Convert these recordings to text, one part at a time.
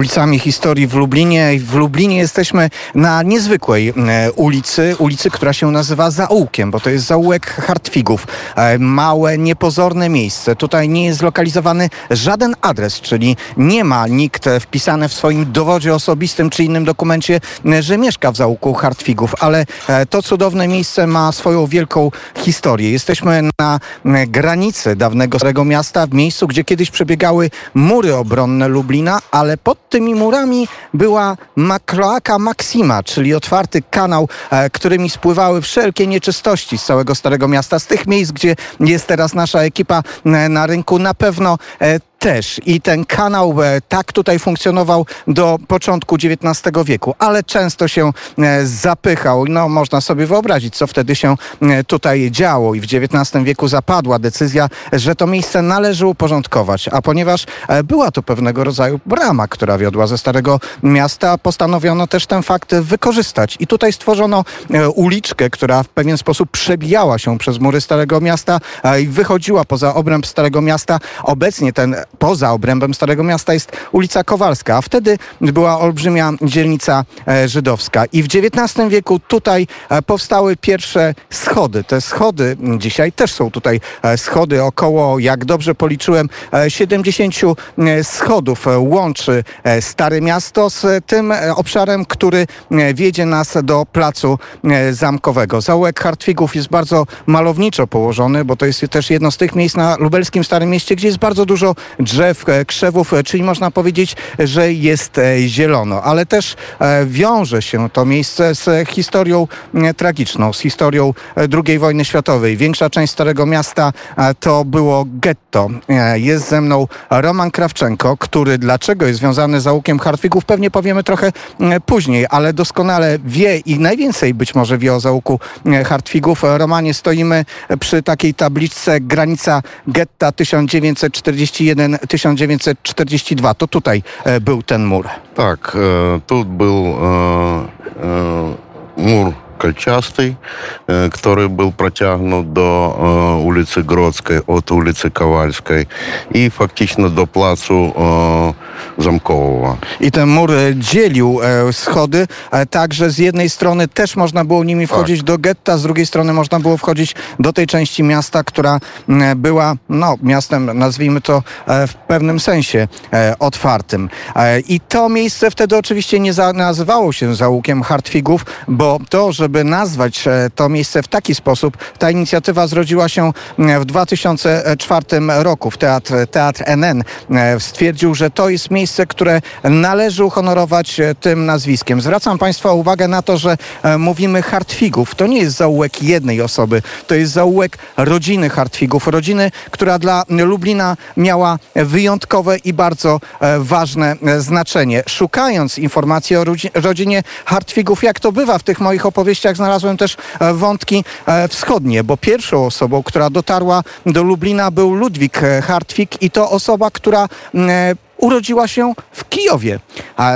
ulicami historii w Lublinie. W Lublinie jesteśmy na niezwykłej e, ulicy, ulicy, która się nazywa Zaułkiem, bo to jest zaułek Hartwigów. E, małe, niepozorne miejsce. Tutaj nie jest zlokalizowany żaden adres, czyli nie ma nikt wpisany w swoim dowodzie osobistym czy innym dokumencie, e, że mieszka w Zaułku Hartwigów, ale to cudowne miejsce ma swoją wielką historię. Jesteśmy na granicy dawnego Starego Miasta, w miejscu, gdzie kiedyś przebiegały mury obronne Lublina, ale pod tymi murami była Makroaka Maxima, czyli otwarty kanał, e, którymi spływały wszelkie nieczystości z całego Starego Miasta, z tych miejsc, gdzie jest teraz nasza ekipa e, na rynku. Na pewno e, też i ten kanał e, tak tutaj funkcjonował do początku XIX wieku, ale często się e, zapychał. No można sobie wyobrazić, co wtedy się e, tutaj działo i w XIX wieku zapadła decyzja, że to miejsce należy uporządkować, a ponieważ była to pewnego rodzaju brama, która wiodła ze Starego Miasta, postanowiono też ten fakt wykorzystać i tutaj stworzono uliczkę, która w pewien sposób przebijała się przez mury Starego Miasta i wychodziła poza obręb Starego Miasta. Obecnie ten poza obrębem Starego Miasta jest ulica Kowalska, a wtedy była olbrzymia dzielnica e, żydowska. I w XIX wieku tutaj e, powstały pierwsze schody. Te schody dzisiaj też są tutaj e, schody około, jak dobrze policzyłem, e, 70 e, schodów łączy Stare Miasto z tym obszarem, który wiedzie nas do placu zamkowego. Zaułek Hartwigów jest bardzo malowniczo położony, bo to jest też jedno z tych miejsc na lubelskim Starym Mieście, gdzie jest bardzo dużo drzew, e, krzewów, e, czyli można powiedzieć, że jest e, zielono, ale też wiąże się to miejsce z historią tragiczną, z historią II wojny światowej. Większa część Starego Miasta to było getto. Jest ze mną Roman Krawczenko, który dlaczego jest związany z zaułkiem Hartwigów, pewnie powiemy trochę później, ale doskonale wie i najwięcej być może wie o zaułku e, Hartwigów. Romanie, stoimy przy takiej tabliczce granica getta 1941-1942. To tutaj e, był ten mur. Так, э, тут был э, э, мур кольчастый, э, который был протягнут до э, улицы Гродской от улицы Ковальской и фактично до плацу Zamkowa. I ten mur e, dzielił e, schody, e, także z jednej strony też można było nimi tak. wchodzić tak. do getta, z drugiej strony można było wchodzić do tej części miasta, która była, no, miastem, nazwijmy to w pewnym sensie otwartym. I to miejsce wtedy oczywiście nie nazywało się załukiem Hartwigów, bo to, żeby nazwać to miejsce w taki sposób, ta inicjatywa zrodziła się w 2004 roku. W teatr, teatr NN stwierdził, że to jest miejsce, które należy uhonorować e, tym nazwiskiem. Zwracam Państwa uwagę na to, że e, mówimy Hartwigów. To nie jest zaułek jednej osoby, to jest zaułek rodziny Hartwigów. Rodziny, która dla Lublina miała wyjątkowe i bardzo e, ważne znaczenie. Szukając informacji o rodzi- rodzinie Hartwigów, jak to bywa w tych moich opowieściach, znalazłem też wątki wschodnie, bo pierwszą osobą, która dotarła do Lublina był Ludwik Hartwig i to osoba, która urodziła się w Kijowie.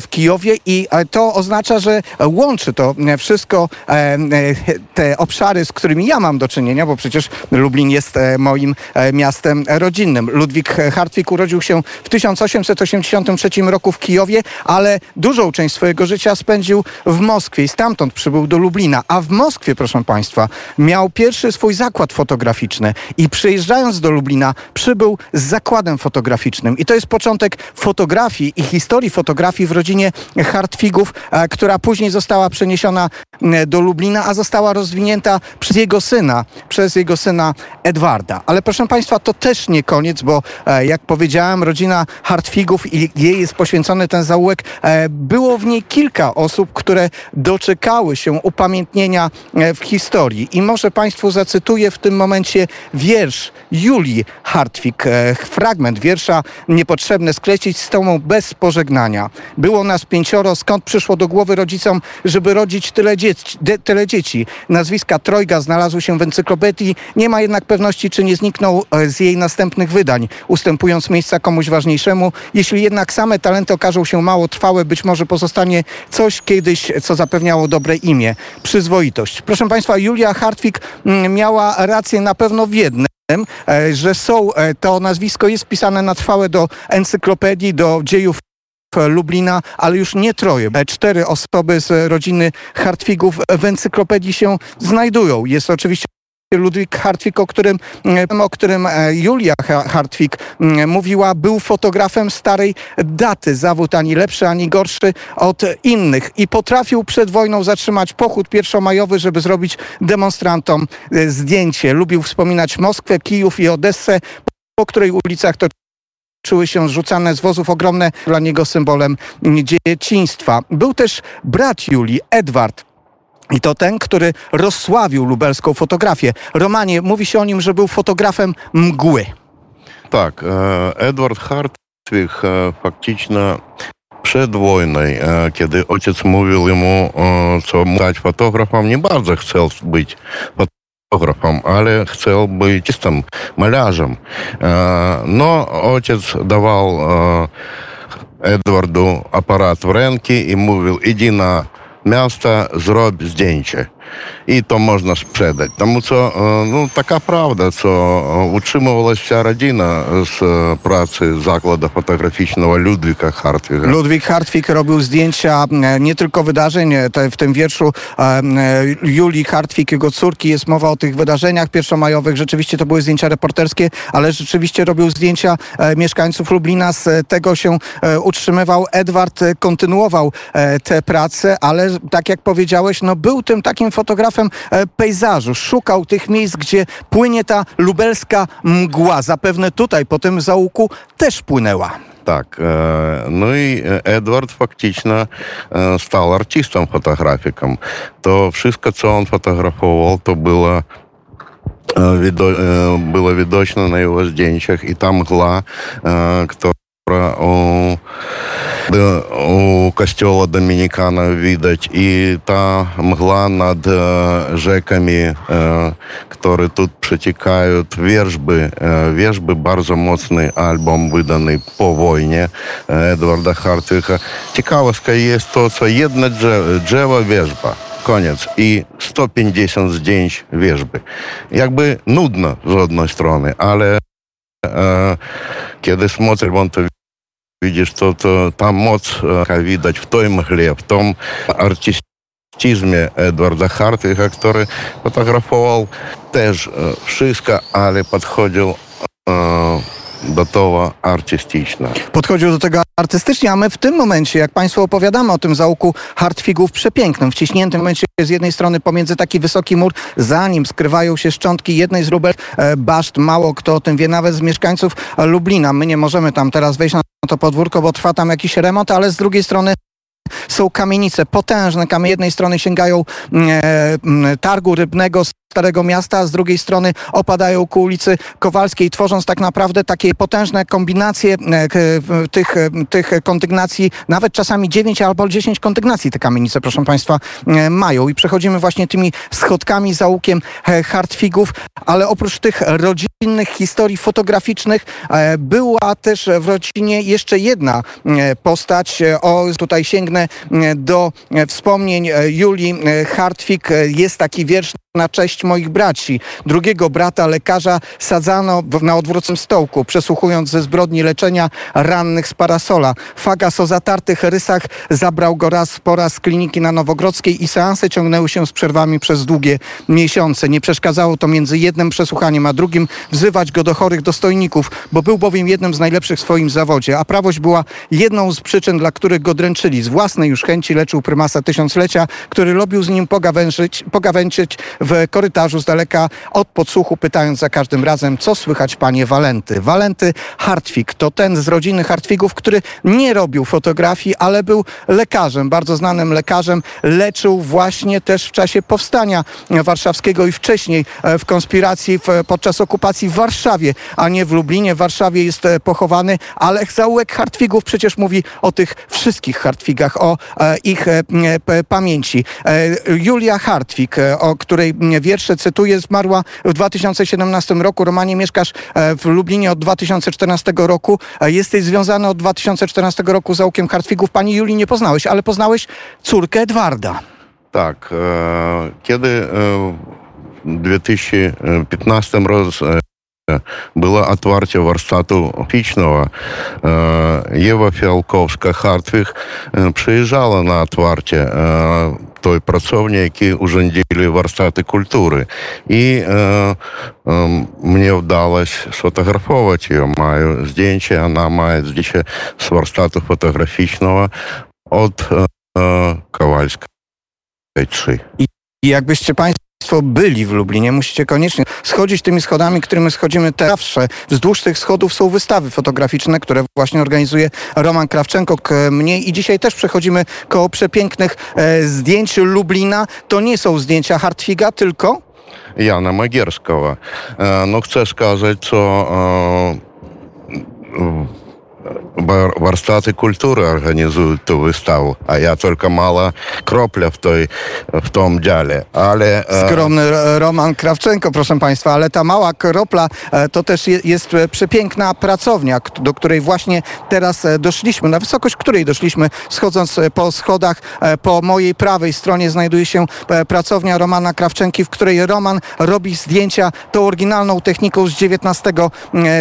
W Kijowie i e, to oznacza, że łączy to e, wszystko e, te obszary, z którymi ja mam do czynienia, bo przecież Lublin jest moim miastem rodzinnym. Ludwik Hartwig urodził się w 1883 roku w Kijowie, ale dużą część swojego życia spędził w Moskwie i stamtąd przybył do Lublina. A w Moskwie, proszę Państwa, miał pierwszy swój zakład fotograficzny i przyjeżdżając do Lublina przybył z zakładem fotograficznym. I to jest początek fotografii i historii fotografii w rodzinie Hartwigów, e, która później została przeniesiona do Lublina, a została rozwinięta przez jego syna, przez jego syna Edwarda. Ale proszę Państwa, to też nie koniec, bo e, jak powiedziałem, rodzina Hartwigów i jej jest poświęcony ten zaułek. e, Było w niej kilka osób, które doczekały się upamiętnienia w historii. I może Państwu zacytuję w tym momencie wiersz Julii Hartwig. Fragment wiersza Niepotrzebne z tobą bez pożegnania. Było nas pięcioro, skąd przyszło do głowy rodzicom, żeby rodzić tyle dzieci, de, tyle dzieci. Nazwiska Trojga znalazły się w encyklopedii, nie ma jednak pewności, czy nie zniknął e, z jej następnych wydań, ustępując miejsca komuś ważniejszemu. Jeśli jednak same talenty okażą się mało trwałe, być może pozostanie coś kiedyś, co zapewniało dobre imię. Przyzwoitość. Proszę Państwa, Julia Hartwig mm, miała rację na pewno w jednym e, że są, e, to nazwisko jest wpisane na trwałe do encyklopedii, do dziejów Lublina, ale już nie troje. Cztery osoby z rodziny Hartwigów w encyklopedii się znajdują. Jest oczywiście Ludwik Hartwig, o którym, o którym Julia Hartwig mówiła, był fotografem starej daty. Zawód ani lepszy, ani gorszy od innych. I potrafił przed wojną zatrzymać pochód pierwszomajowy, żeby zrobić demonstrantom zdjęcie. Lubił wspominać Moskwę, Kijów i Odessę, po której ulicach to czuły się zrzucane z wozów ogromne, dla niego symbolem dzieciństwa. Był też brat Julii, Edward. I to ten, który rozsławił lubelską fotografię. Romanie, mówi się o nim, że był fotografem mgły. Tak, Edward Hartwig faktycznie przed wojną, kiedy ojciec mówił mu, co stać fotografem, nie bardzo chciał być fotografem ale chciał być czystym malarzem. No, ojciec dawał Edwardu aparat w ręki i mówił, idź na miasta zrobi zdjęcie i to można sprzedać. Тому co, no taka prawda, co utrzymywała wся rodzina z pracy zakładu fotograficznego Ludwika Hartwiga. Ludwik Hartwig robił zdjęcia nie tylko wydarzeń, te, w tym wierszu Julii Hartwig, jego córki, jest mowa o tych wydarzeniach pierwszomajowych. Rzeczywiście to były zdjęcia reporterskie, ale rzeczywiście robił zdjęcia mieszkańców Lublina. Z tego się utrzymywał. Edward kontynuował te prace, ale tak jak powiedziałeś, no był tym takim fotografem pejzażu. Szukał tych miejsc, gdzie płynie ta lubelska mgła. Zapewne tutaj po tym załuku też płynęła. Tak. No i Edward faktycznie stał artystą, fotografikiem. To wszystko, co on fotografował, to było было видочно на его здjęciach i ta mgła, która u у костела доминикана видать и та мгла над жеками, которые тут протекают Вержби. Вержби барзо мощный альбом, выданный по війні Едварда Хартвіха. Цікавостка есть то, що єдна джева вежба. koniec i 150 zdjęć wierzby. Jakby nudno z jednej strony, ale e, kiedy смотрим on to Widzisz, to, to ta moc widać w tej mgle, w tym artystizmie Edwarda Hartwiga, który fotografował też wszystko, ale podchodził do tego artystycznie. Podchodził do tego artystycznie, a my w tym momencie, jak Państwu opowiadamy o tym załuku Hartwigów przepięknym, wciśniętym w momencie z jednej strony pomiędzy taki wysoki mur, za nim skrywają się szczątki jednej z rubel baszt. Mało kto o tym wie, nawet z mieszkańców Lublina. My nie możemy tam teraz wejść na to podwórko, bo trwa tam jakiś remont, ale z drugiej strony są kamienice, potężne. Z jednej strony sięgają e, targu rybnego Starego Miasta, a z drugiej strony opadają ku ulicy Kowalskiej, tworząc tak naprawdę takie potężne kombinacje tych, tych kondygnacji, nawet czasami 9 albo 10 kondygnacji te kamienice, proszę Państwa, mają. I przechodzimy właśnie tymi schodkami, załukiem Hartwigów, ale oprócz tych rodzinnych historii fotograficznych była też w rodzinie jeszcze jedna postać. O, tutaj sięgnę do wspomnień Julii Hartwig. Jest taki wiersz na cześć moich braci. Drugiego brata, lekarza, sadzano na odwróconym stołku, przesłuchując ze zbrodni leczenia rannych z parasola. Fagas o zatartych rysach zabrał go raz po raz z kliniki na Nowogrodzkiej i seanse ciągnęły się z przerwami przez długie miesiące. Nie przeszkadzało to między jednym przesłuchaniem a drugim wzywać go do chorych dostojników, bo był bowiem jednym z najlepszych w swoim zawodzie, a prawość była jedną z przyczyn, dla których go dręczyli. Z własnej już chęci leczył prymasa tysiąclecia, który lubił z nim pogawężyć, pogawęczyć w korytarzu z daleka od podsłuchu, pytając za każdym razem, co słychać panie Walenty. Walenty Hartwig to ten z rodziny Hartwigów, który nie robił fotografii, ale był lekarzem, bardzo znanym lekarzem. Leczył właśnie też w czasie powstania warszawskiego i wcześniej e, w konspiracji podczas okupacji w Warszawie, a nie w Lublinie. W Warszawie jest e, pochowany, ale zaułek Hartwigów przecież mówi o tych wszystkich Hartwigach, o e, ich pamięci. Julia Hartwig, o której wiersze, cytuję, zmarła w 2017 roku. Romanie, mieszkasz e, w Lublinie od 2014 roku. E, jesteś związany od 2014 roku z Zaułkiem Hartwigów. Pani Julii nie poznałeś, ale poznałeś córkę Edwarda. Tak. E, kiedy w 2015 roku было отварcie warsztatu фичного. Ева Фиалковская Хартвих przyjeżdżała na otwarcie той працоўні які ўжандзілі варстаты культуры і э, э, мне ўдалось сфотаграфовать ее маю здзенче она мае здзіче с варстату фотаграфічного от э, кавальска 5 і як бы сцепаць Państwo byli w Lublinie, musicie koniecznie schodzić tymi schodami, którymi schodzimy zawsze. Wzdłuż tych schodów są wystawy fotograficzne, które właśnie organizuje Roman Krawczenko, mnie i dzisiaj też przechodzimy koło przepięknych e, zdjęć Lublina. To nie są zdjęcia Hartwiga, tylko... Jana Magierskowa. E, no chcę skazać, co... E, warsztaty kultury organizują tę wystawę, a ja tylko mała kropla w, tej, w tym dziale. Ale, e, Skromny Roman Krawczenko, proszę Państwa, ale ta mała kropla e, to też jest przepiękna pracownia, do której właśnie teraz e, doszliśmy, na wysokość której doszliśmy, schodząc po schodach. Po mojej prawej stronie znajduje się pracownia Romana Krawczenki, w której Roman robi zdjęcia tą oryginalną techniką z XIX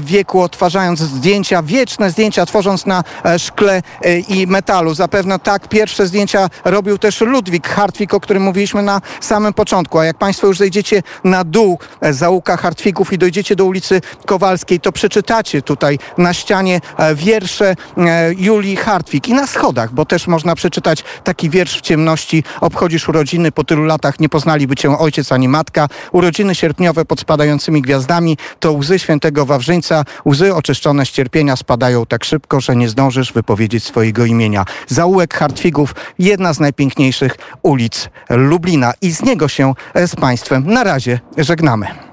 wieku, odtwarzając zdjęcia, wieczne zdjęcia, tworząc na e, szkle e, i metalu. Zapewne tak pierwsze zdjęcia robił też Ludwik Hartwig, o którym mówiliśmy na samym początku. A jak Państwo już zejdziecie na dół e, zaułka Hartwigów i dojdziecie do ulicy Kowalskiej, to przeczytacie tutaj na ścianie wiersze Julii Hartwig i na schodach, bo też można przeczytać taki wiersz w ciemności. Obchodzisz urodziny, po tylu latach nie poznaliby cię ojciec ani matka. Urodziny sierpniowe pod spadającymi gwiazdami to łzy świętego Wawrzyńca. Łzy oczyszczone z cierpienia spadają tak szybko szybko, że nie zdążysz wypowiedzieć swojego imienia. Zaułek Hartwigów, jedna z najpiękniejszych ulic Lublina i z niego się z Państwem na razie żegnamy.